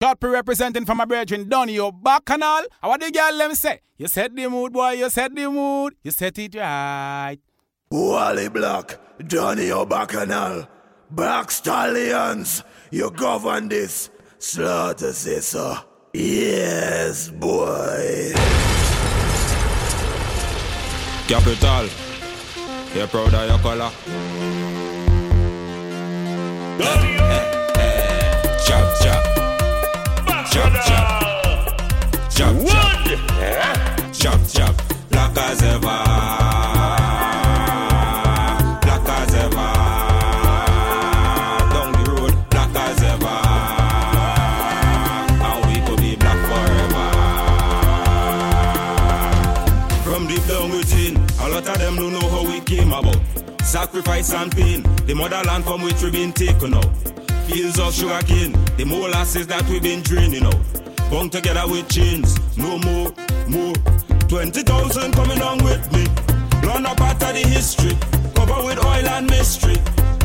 Sharpie representing from my brethren, Donny, your bacchanal. How what the girl them say? You set the mood, boy, you set the mood. You set it right. Wally Blaxx, Donny, your bacchanal. Black Stallions, you govern this. Slaughter sister. Yes, boy. Capital. You're proud of your color. Chop, chop. Chop, chop. Chop, chop. Chop, chop. Black as ever. Black as ever. Down the road, black as ever. And we could be black forever. From deep down within, a lot of them don't know how we came about. Sacrifice and pain, the motherland from which we've been taken out. Fields of sugar cane, the molasses that we've been draining out. Bound together with chains, no more, more. 20,000 coming on with me. Learn a part of the history, cover with oil and mystery.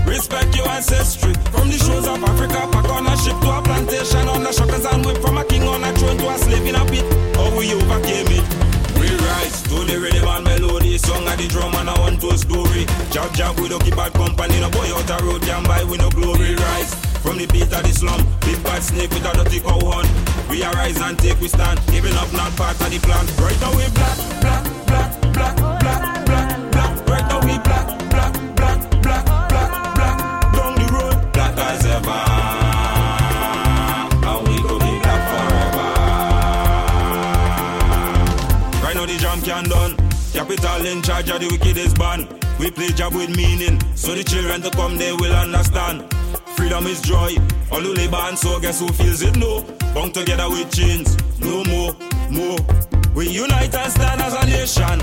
Respect your ancestry. From the shores of Africa, back on a ship to a plantation on the shuckers and whip from a king on a throne to a slave in a pit. How we overcame it. We rise to the rhythm and melody, song at the drum and a one to story. Jab jab, we don't keep bad company, no boy out the road can buy, we no glory rise. From the beat of the slum, big bad snake with a dirty cow. We arise and take we stand, giving up not part of the plan. Right now we black, black, black, Capital in charge of the wickedest band. We play jab with meaning, so the children to come they will understand. Freedom is joy, all who labor and so guess who feels it no. Bound together with chains, no more, more. We unite and stand as a nation.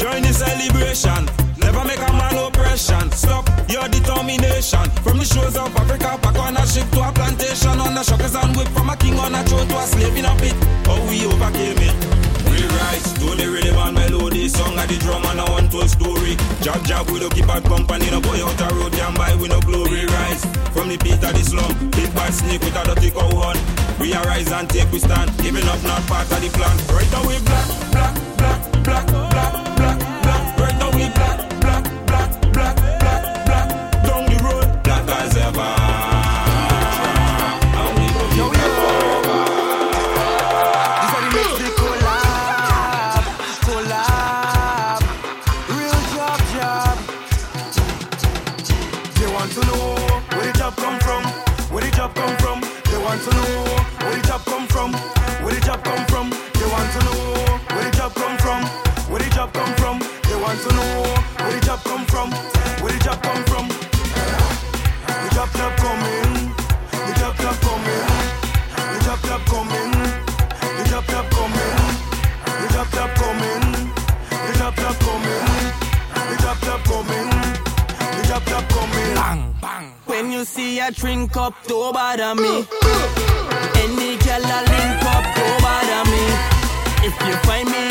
Join the celebration. Never make a man oppression. Stop your determination. From the shores of Africa, back on a ship to a plantation. On the shuckers and whip from a king on a throne to a slave in a pit. Oh, we overcame it. We rise to the rhythm and melody, song at the drum and a a story. Jab jab, we don't keep bad company, no boy out the road can buy, we no glory rise. From the pit of the slum, big bad snake with a dirty cow horn. We arise and take we stand, giving up not part of the plan. Right now we black, black, black, black, drink up, don't bother me. Any girl a link up, don't bother me. If you find me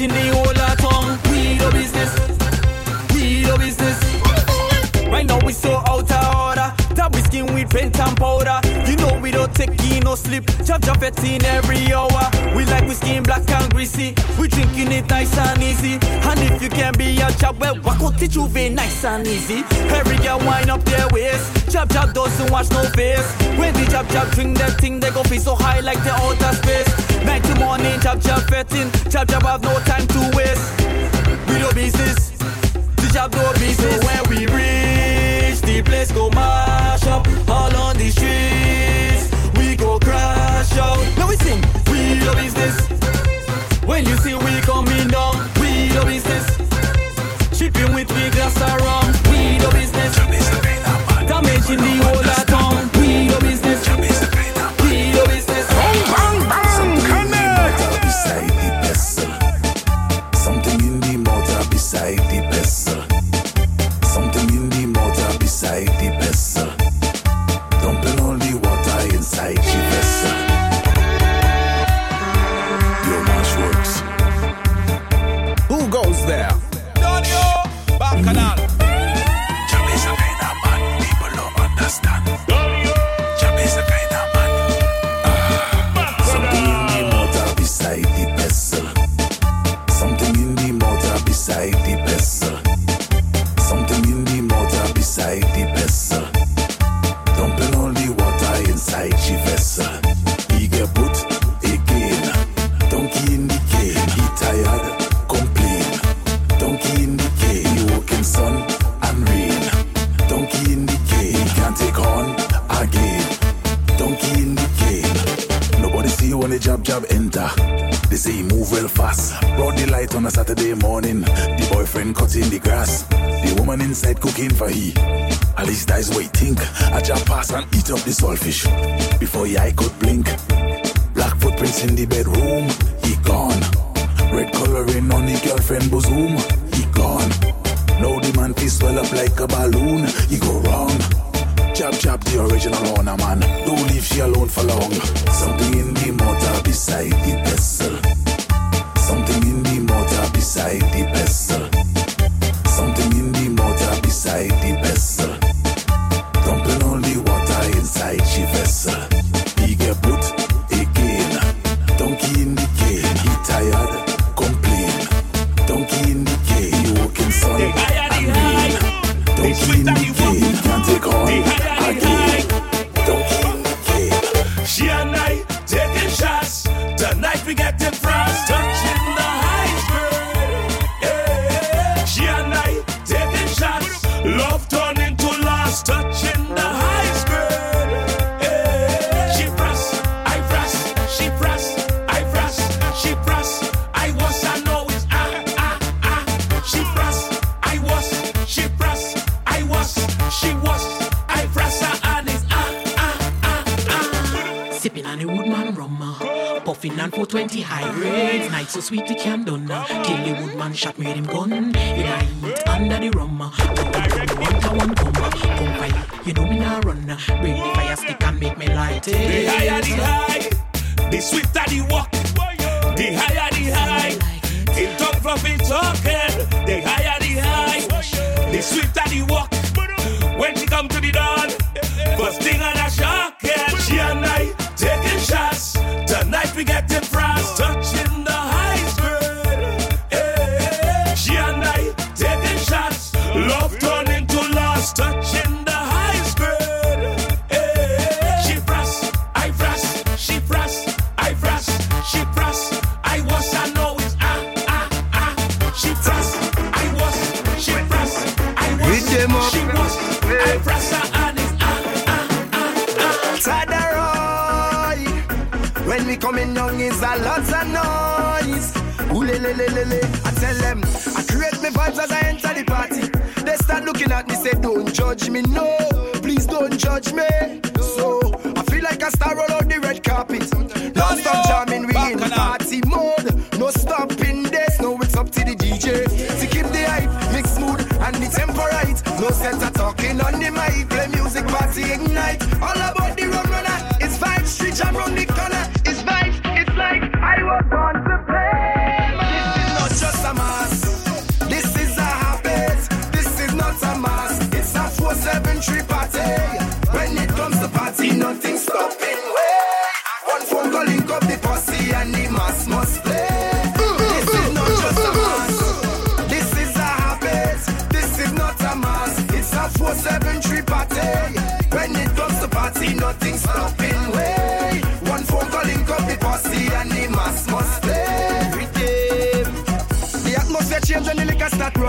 Damaging the whole of tongue, we the business. We the business. Right now we so out of order. We skin with paint and powder. You know we don't take taking no sleep. Chop chop it in every hour. We like whiskey in black and greasy. We drinking it nice and easy. And if you can be a chop, well, walk out teach you be nice and easy. Every girl wind up their waist. Chop chop doesn't wash no face. When the chop chop drink that thing, they go feel so high like the outer space. Night to morning, chop chop fetting. Chop chop have no time to waste. We do business. The job no business. So when we reach the place, go mash up all on the streets. We go crash out. Now we sing. We do business. When you see we coming down, we do business. Shipping with we glass around, we do business. Damaging the whole of there? The saltfish before eye could blink. He walking sun and rain. Donkey in the cane. Can't take on the woodman shot made him gun. Them up. she was, I frost, and it's ah ah ah ah. Tadaroy. When we coming down is a lot of noise. Ooh, le, le, le, le, le. I tell them, I create me vibes as I enter the party. They start looking at me, say, don't judge me, no. Please don't judge me. So, I feel like a star roll out the red carpet. Non stop jamming, we in the party mode. No stopping this, no, it's up to the DJ. No sense of talking on the mic, play music, party ignite. All about the rum runner, it's vibes, street jam round the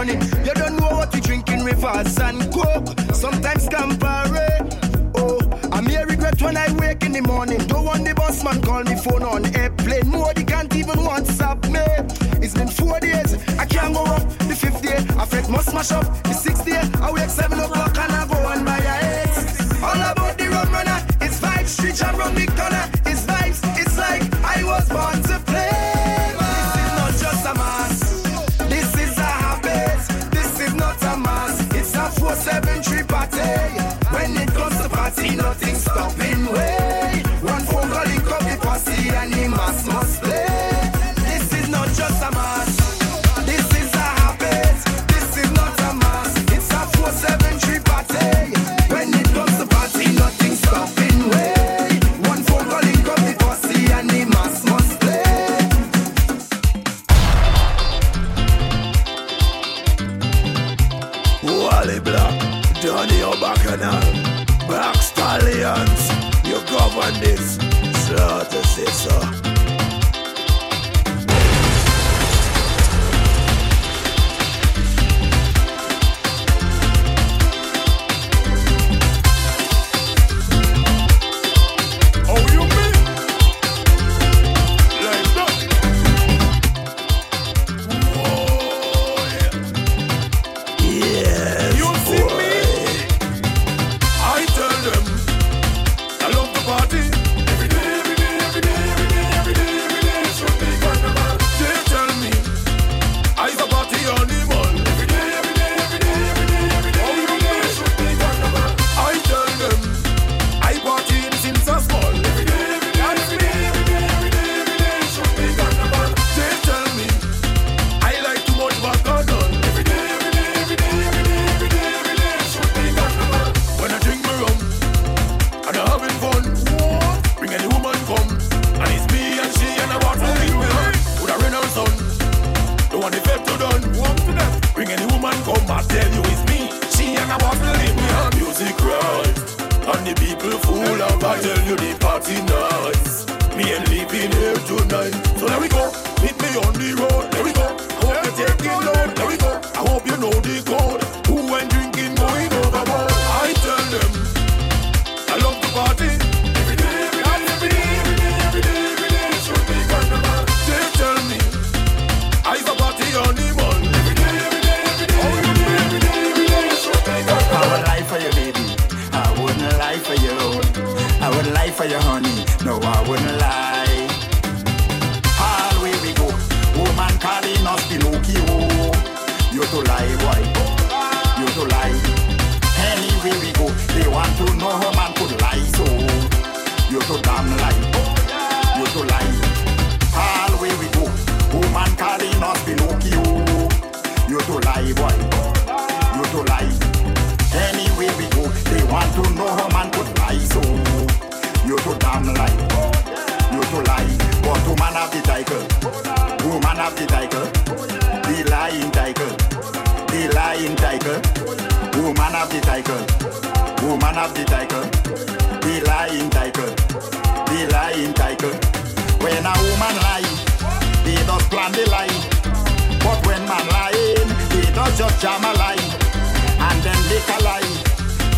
running. You don't know what you drink in rivers and coke. Sometimes Campari. Oh, I'm here regret when I wake in the morning. Don't want the boss man call me phone on airplane. More they can't even WhatsApp me. It's been four days. I can't go up. The fifth day, I think must smash up. The sixth day, I wake seven o'clock. nothing stopping way. One phone call, he the posse, and he must, must play. I'm you to lie, but woman have the title. Woman have the title. The lying title. The lying title. Woman have the title. Woman have the title. The lying title. The lying title. When a woman lie, they just plan the lie. But when man lying, they don't just jam a lie. And then make a lie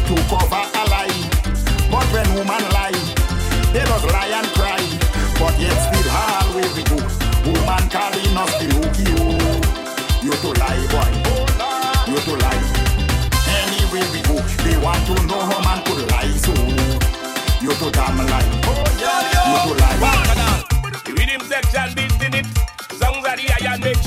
to cover a lie. But when woman they don't lie and cry, but yet still always the hook. Woman calling us the hooky hook. You to lie, boy. You to lie. Anyway we go, they want to know how man could lie so. You to damn lie. You to lie. The rhythm section beats in it. Songs are the iron make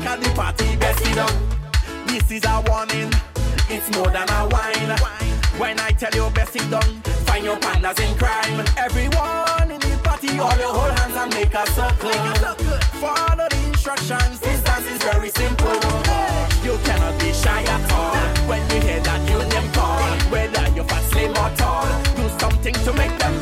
for the party, Bessie down. This is a warning, it's more than a wine. When I tell you Bessie down, find your partners in crime. Everyone in the party, all your hold hands and make a circle. Follow the instructions, this dance is very simple. You cannot be shy at all when you hear that new name call. Whether you're fat, slim or tall, do something to make them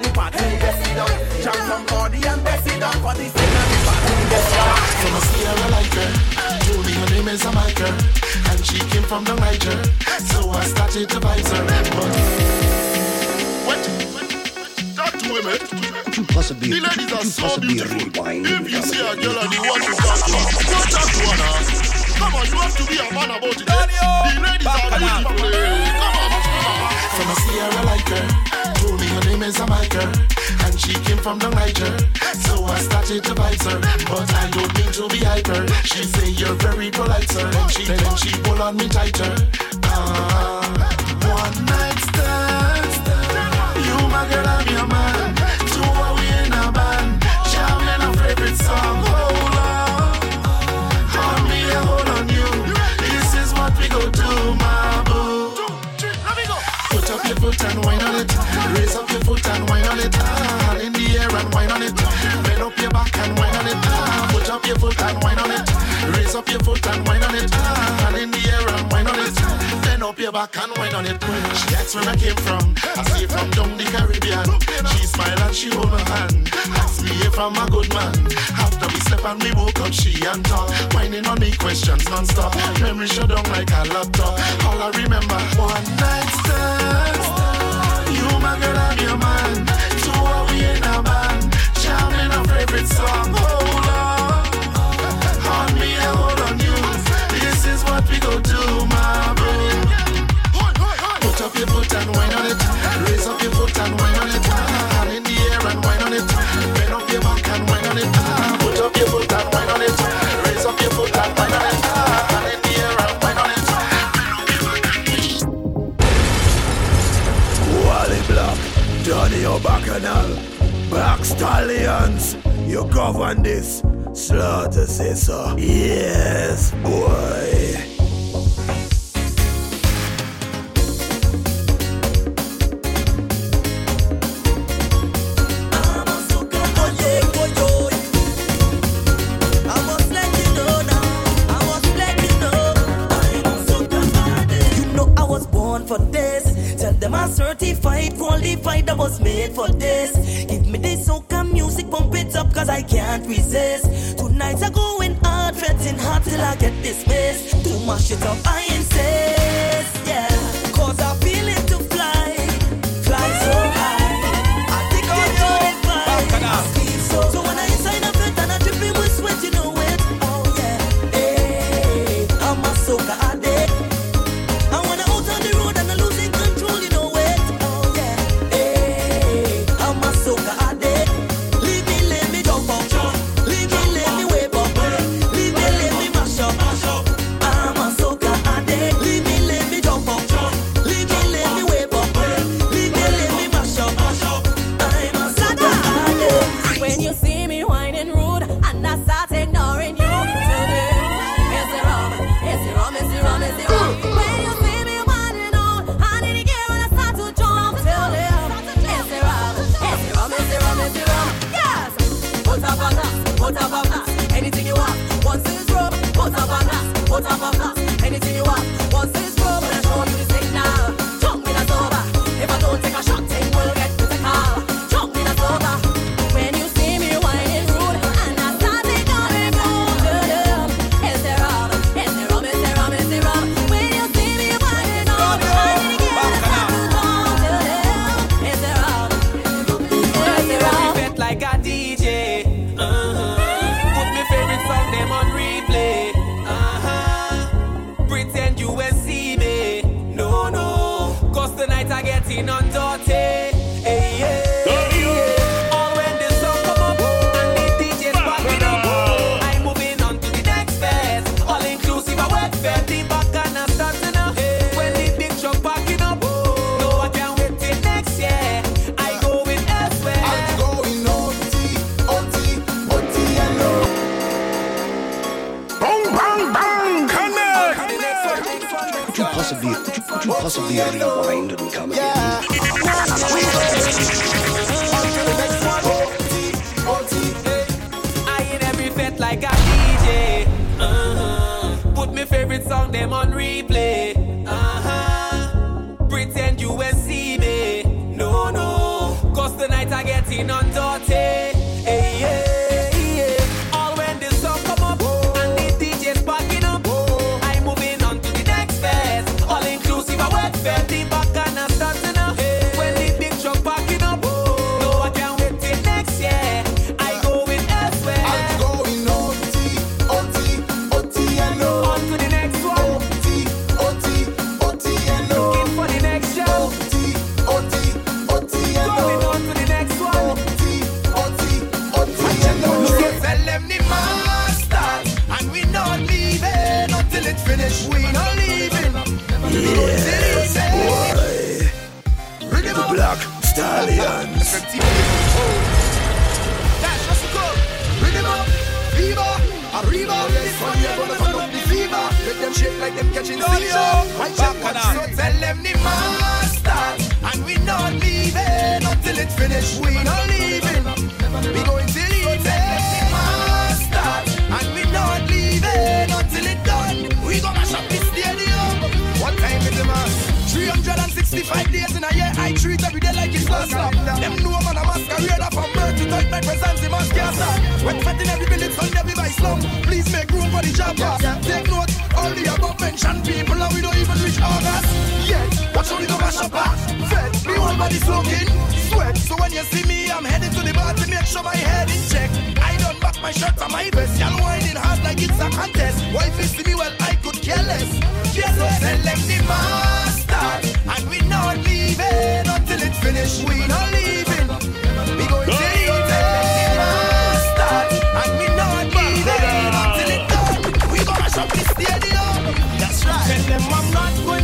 of the party. Bessie down, jump somebody and Bessie down for the sake of the party. Bessie down. From a Sierra like her, told her name is Jamaica, and she came from the Niger, so I started to vibes her. But what? Talk to women. Possibly, The ladies are so possibly beautiful. rewind. If you see a girl and you want to talk to her, don't talk to her now. Come on, you have to be a man about it. eh? The ladies are beautiful. From a Sierra like her, told me her name is Jamaica, and she came from the Niger, so I started to vibes her. But I don't mean to be hyper. She say you're very polite, sir. Then she then she pull on me tighter. Ah, one night foot and wine on it. Raise up your foot and wine on it. Ah, in the air and wine on it. Bend up your back and wine on it. She asks where I came from. I say from down the Caribbean. She smile and she hold my hand. Ask me if I'm a good man. After we slept and we woke up, she and talk. Whining on me questions non-stop. Memory shut down like a laptop. All I remember, one night stand. You my girl, I'm your man. Stallions, you govern this. Slaughter say so. Yes, boy. For this. Tell them I'm certified, qualified, I was made for this. Give I can't resist. Tonight are going hard, fretting hard till I get dismissed. To mash it up, I insist,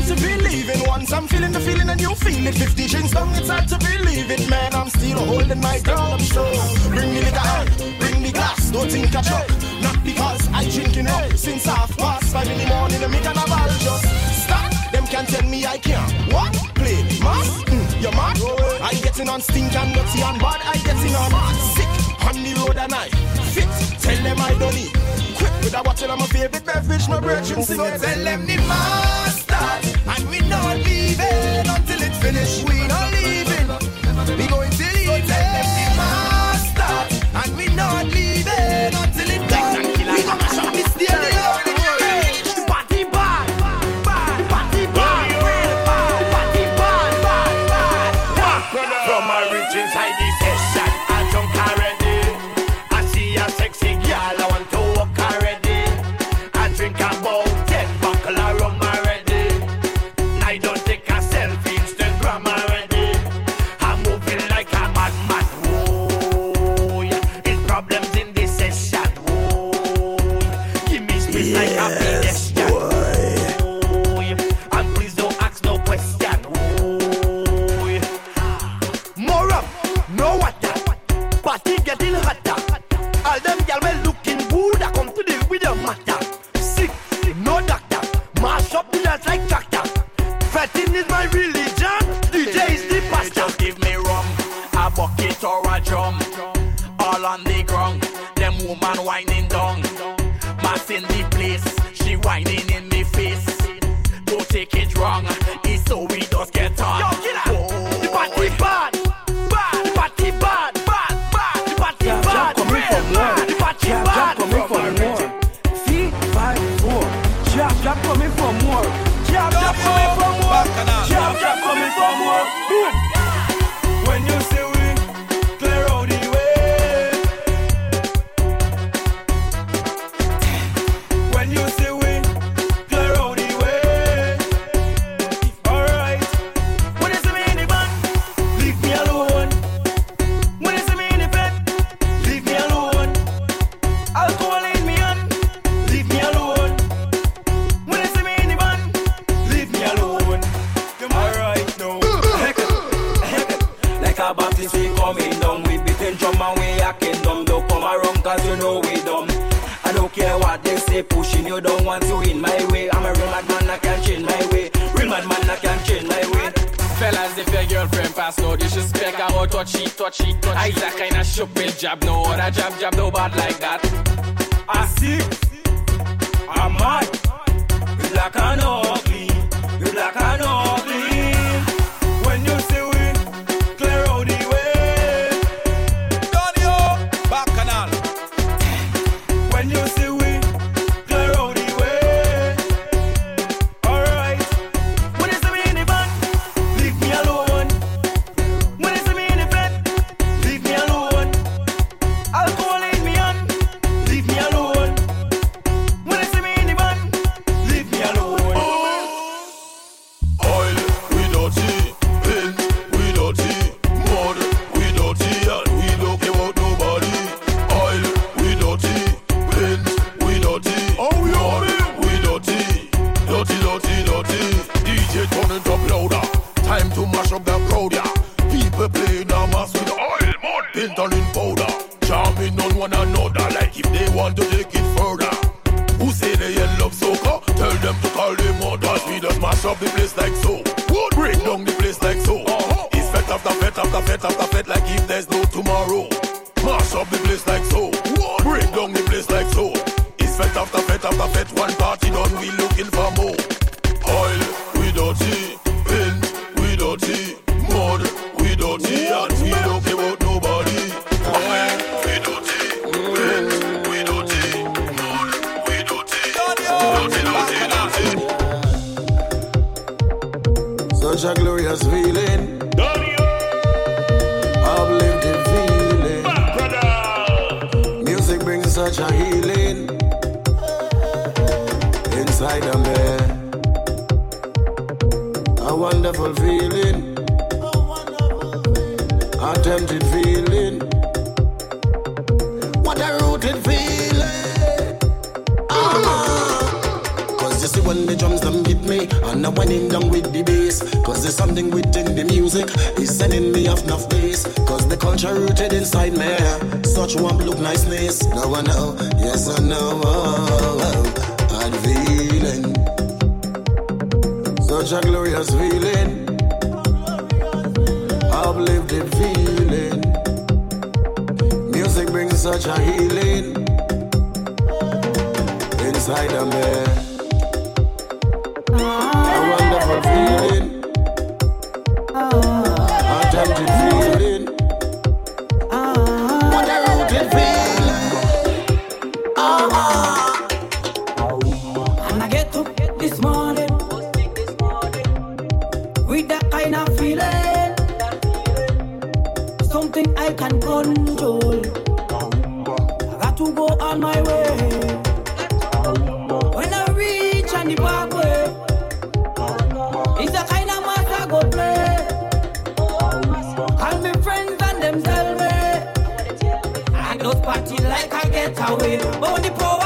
hard to believe it. Once I'm feeling the feeling and you feel it. Fifty shins down, it's hard to believe it, man. I'm still holding my ground. So bring me the hey, bring me glass. Don't think I drunk. not because I drinking up. Since half past five in the morning, I'm make a ball. just stop. Them can't tell me I can't. What? Play mas? Mm, you're mad? I'm getting on stink and nutty and bad. I'm getting on sick on the road and I fit. Tell them I don't need. Quick with a bottle of my favorite beverage, my bread brethren sing it. Tell them the mass start, and we not leaving until it's finished. We not leaving. We going till is my religion. DJ is the pastor. Just give me rum, a bucket or a drum. All on the ground, them woman whining down. Mass in the place, she whining in me face. Don't take it wrong, it's so we just get on. Such a healing inside a man. A wonderful feeling, a tempted feeling. What a rooted feeling. music. And now when him down with the bass, cause there's something within the music. It's sending me off enough bass cause the culture rooted inside me. Such warmth, look niceness. No, I know, yes I know. I'm feeling such a glorious feeling. Uplifted feeling. Music brings such a healing inside of me feeling away. But when the power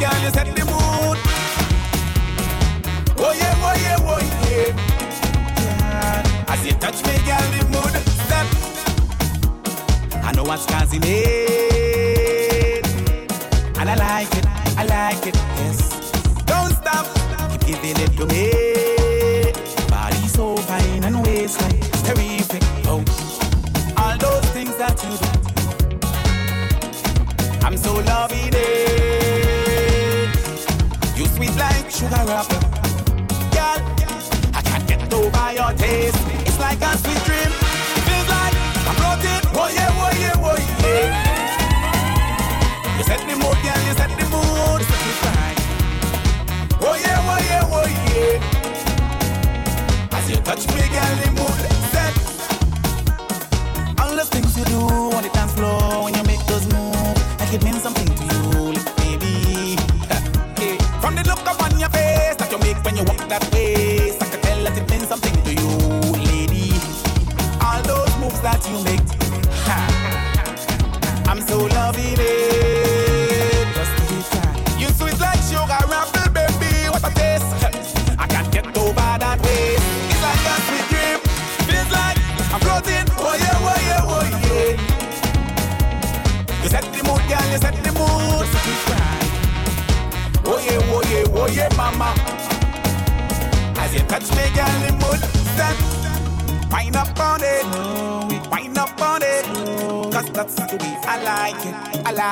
girl, you set the mood. Oh yeah, oh yeah, oh yeah. As you touch me, girl, the mood step. I know what's causing it, and I like it, I like it, yes. Don't stop, keep giving it to me. Body so fine and waistline terrific. Oh, all those things that you do, I'm so loving it sugar wrapper. Girl, I can't get over your taste. It's like a sweet dream. It feels like I'm floating. Oh yeah, oh yeah, oh yeah. You set the mood, girl. You set the mood. Set me fine. Oh yeah, oh yeah, oh yeah. As you touch me, girl, the mood set. All the things you do on the dance floor when you make those moves, like it means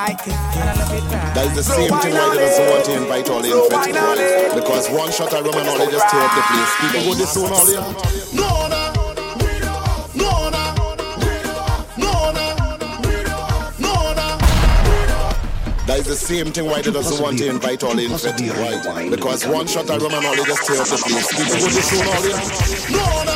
like it. And That is the so same thing why they don't want to invite all the so infected Because one shot at rum and all they just tear up the place. People go this soon all the No, no. That is the same thing why they doesn't want to invite all the infected, right? Because one shot at rum and all they just tear up the place. People go this soon all the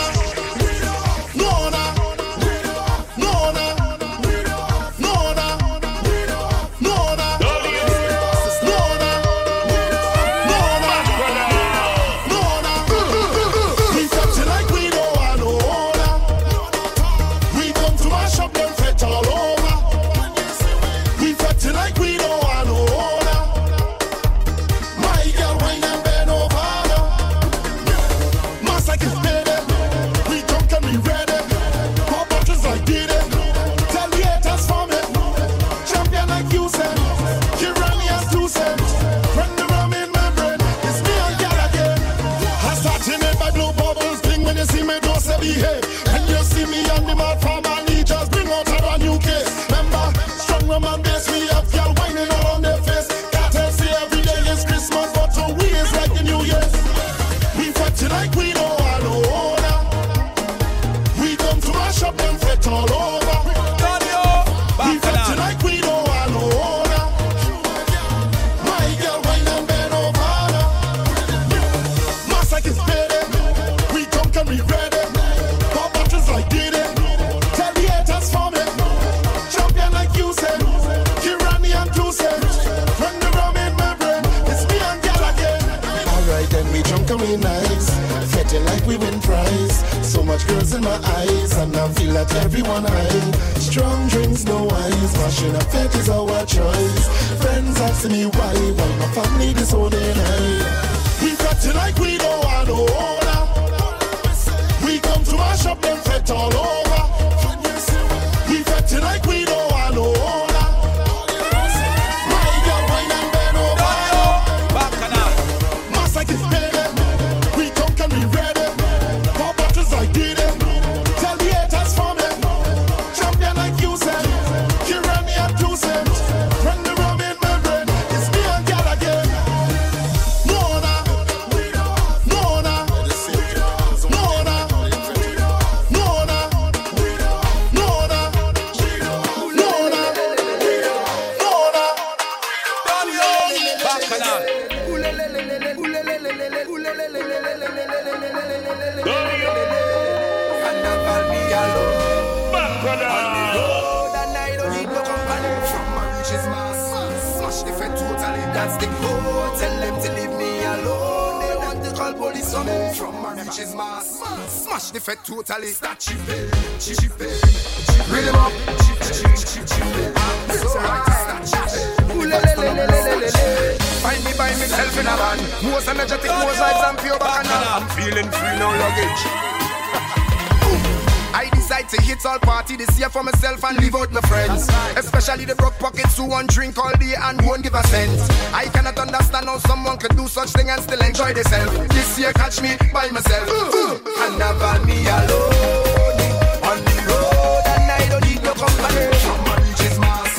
and leave out my friends. Especially the broke pockets who want drink all day and won't give a cent. I cannot understand how someone could do such thing and still enjoy themselves. This year catch me by myself. And never me alone. On the road and I don't need no company. Somebody just mass.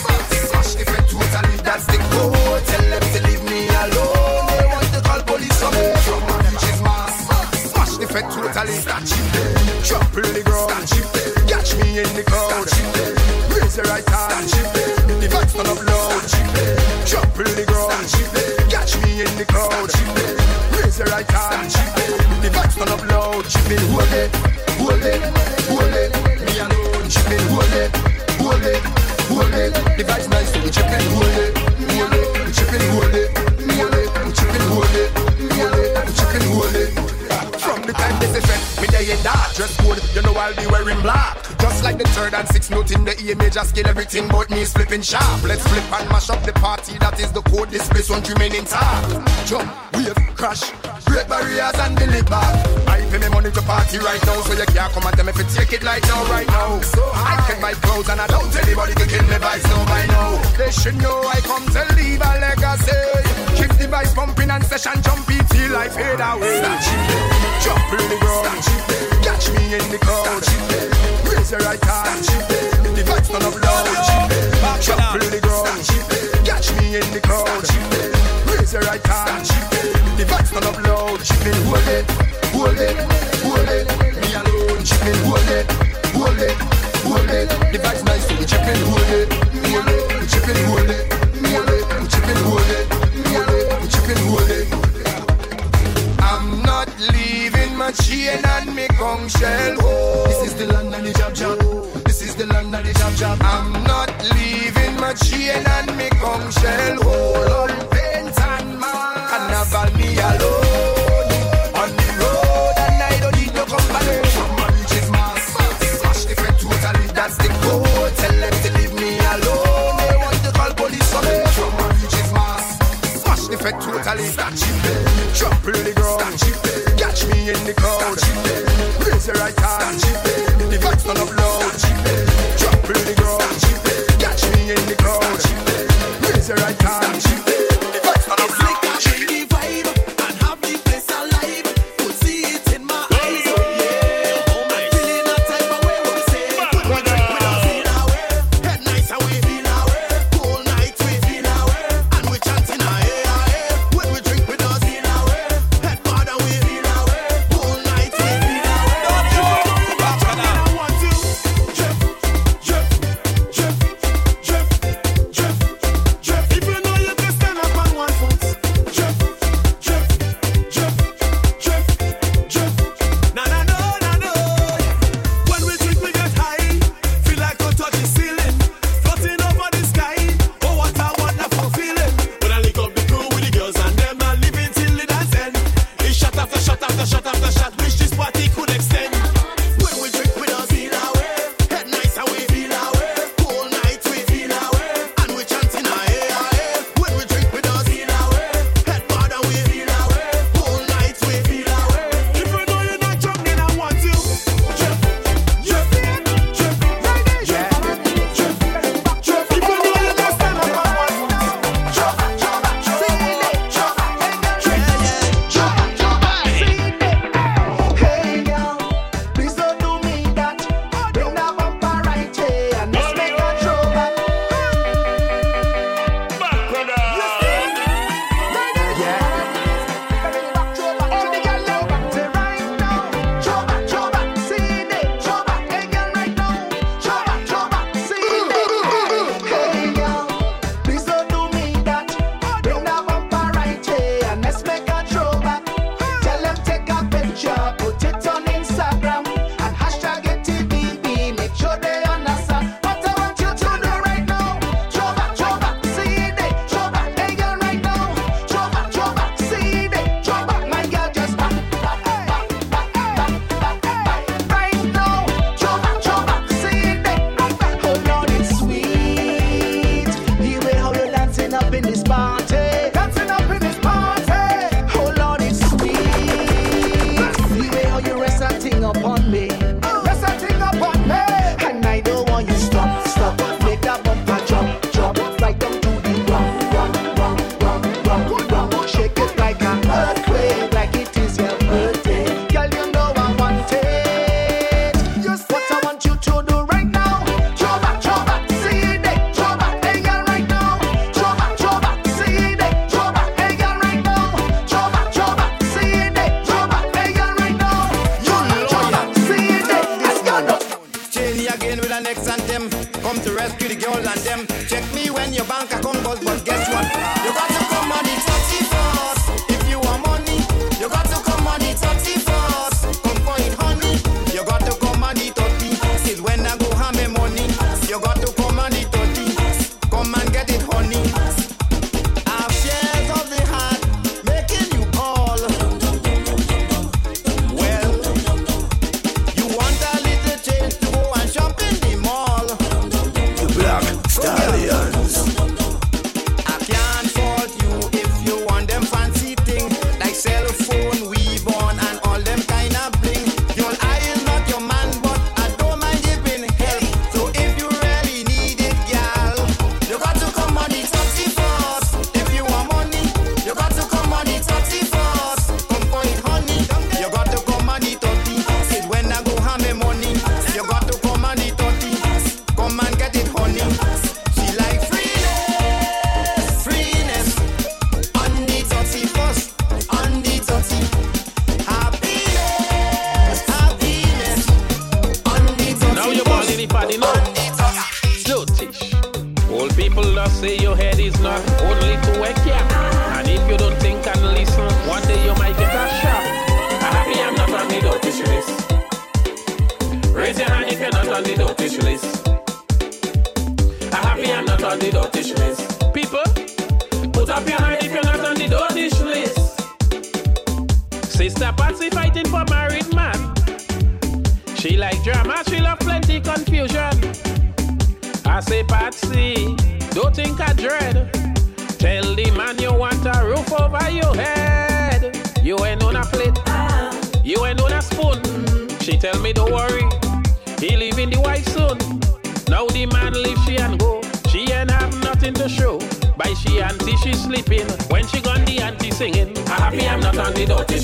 Smash the fed totally. That's the code. Tell them to leave me alone. They want to call police on me. Somebody just mass. Smash the fed totally. Start chip Trample the ground. Catch me in the crowd. Raise your right hand. The vibes turn up loud. Trample the ground. Catch me in the crowd. Raise your right hand. The vibes turn up loud. Hold it, hold it, hold it. Me alone. Hold it, hold it, hold it. The vibes nice. Chipping, hold it, hold it. Chipping, hold it, hold it. Chipping, hold it, hold it. Chipping, hold it. From the time this effect, me day in dark, dress code, you know I'll be wearing black. Like the third and sixth note in the E major scale, everything but me is flipping sharp. Let's flip and mash up the party, that is the code, this place won't remain intact. Jump, wave, crash, break barriers and deliver. I pay me money to party right now, so you can't come and tell me if you take it like now, right now. So I can buy clothes and I don't tell anybody to kill me vibes no by now. They should know I come to leave a legacy. Keep the vibes pumping and session jumpy till I fade away. Jump in the ground, catch me in the crowd. Raise your right hand, the vibes turn up loud. In the ground, catch me in the crowd. Raise your right hand, the vibes turn up loud. Hold it, hold it, hold it. Me alone, hold it, hold it, hold it. The vibes nice, hold it, hold it, chipping, hold it, chain and me conch shell. This is the land of the jab jab. This is the land of the jab jab. I'm not leaving my chain and me conch shell. Hold on, paint and man. Carnival me alone. Totally. That's the code. Tell them Raise your right hand. The vibes turn up loud.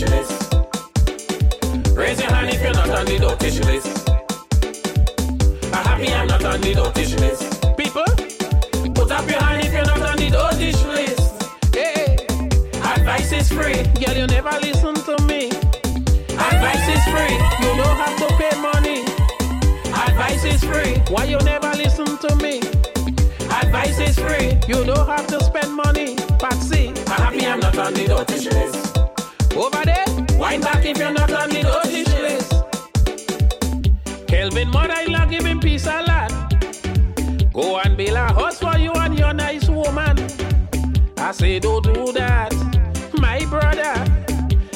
List. Raise your hand if you're not on the dotish list. I'm happy I'm not on the dotish list. People, put up your hand if you're not on the dotish list. Hey, advice is free. Girl, you never listen to me. Advice is free. You don't have to pay money. Advice is free. Why you never listen to me? Advice is free. You don't have to spend money. Patsy, I'm happy I'm not on the dotish list. Over there, wind back if you're not on the dotish list. Kelvin mother-in-law give him peace a lot. Go and build a house for you and your nice woman. I say don't do that, my brother.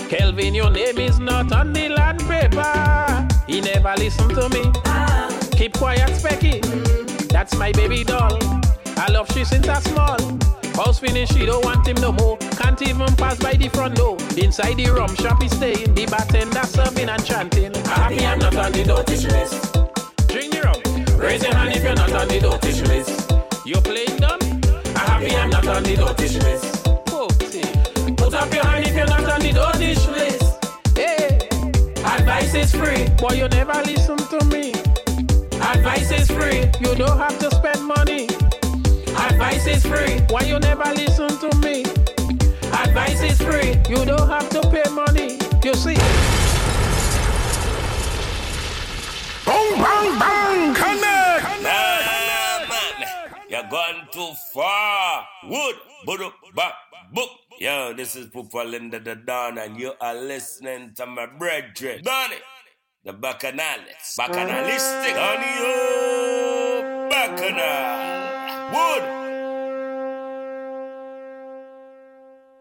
Kelvin, your name is not on the land paper. He never listen to me. Ah. Keep quiet, Specky. That's my baby doll. I love she since I small. House finish, she don't want him no more. Can't even pass by the front door. Inside the rum shop, he staying. The bartender serving and chanting. I happy I'm not on the dotish list. Drink the rum. Raise your hand if you're not on the dotish list. You're playing dumb? I'm happy I'm not on the dotish list. Put up your hand if you're not on the dotish list. Hey, advice is free, boy you never listen to me. Advice is free, you don't have to spend money. Advice is free, why you never listen to me? Advice is free, you don't have to pay money. You see? Boom, bang, bang, connect. Nah, man. You're gone too far. Wood, budu, back, book. Yo, this is Pupa Linda the Don, and you are listening to my brethren. Donny, the Bacchanalists. Bacchanalistic on you. Bacchanal. Wood.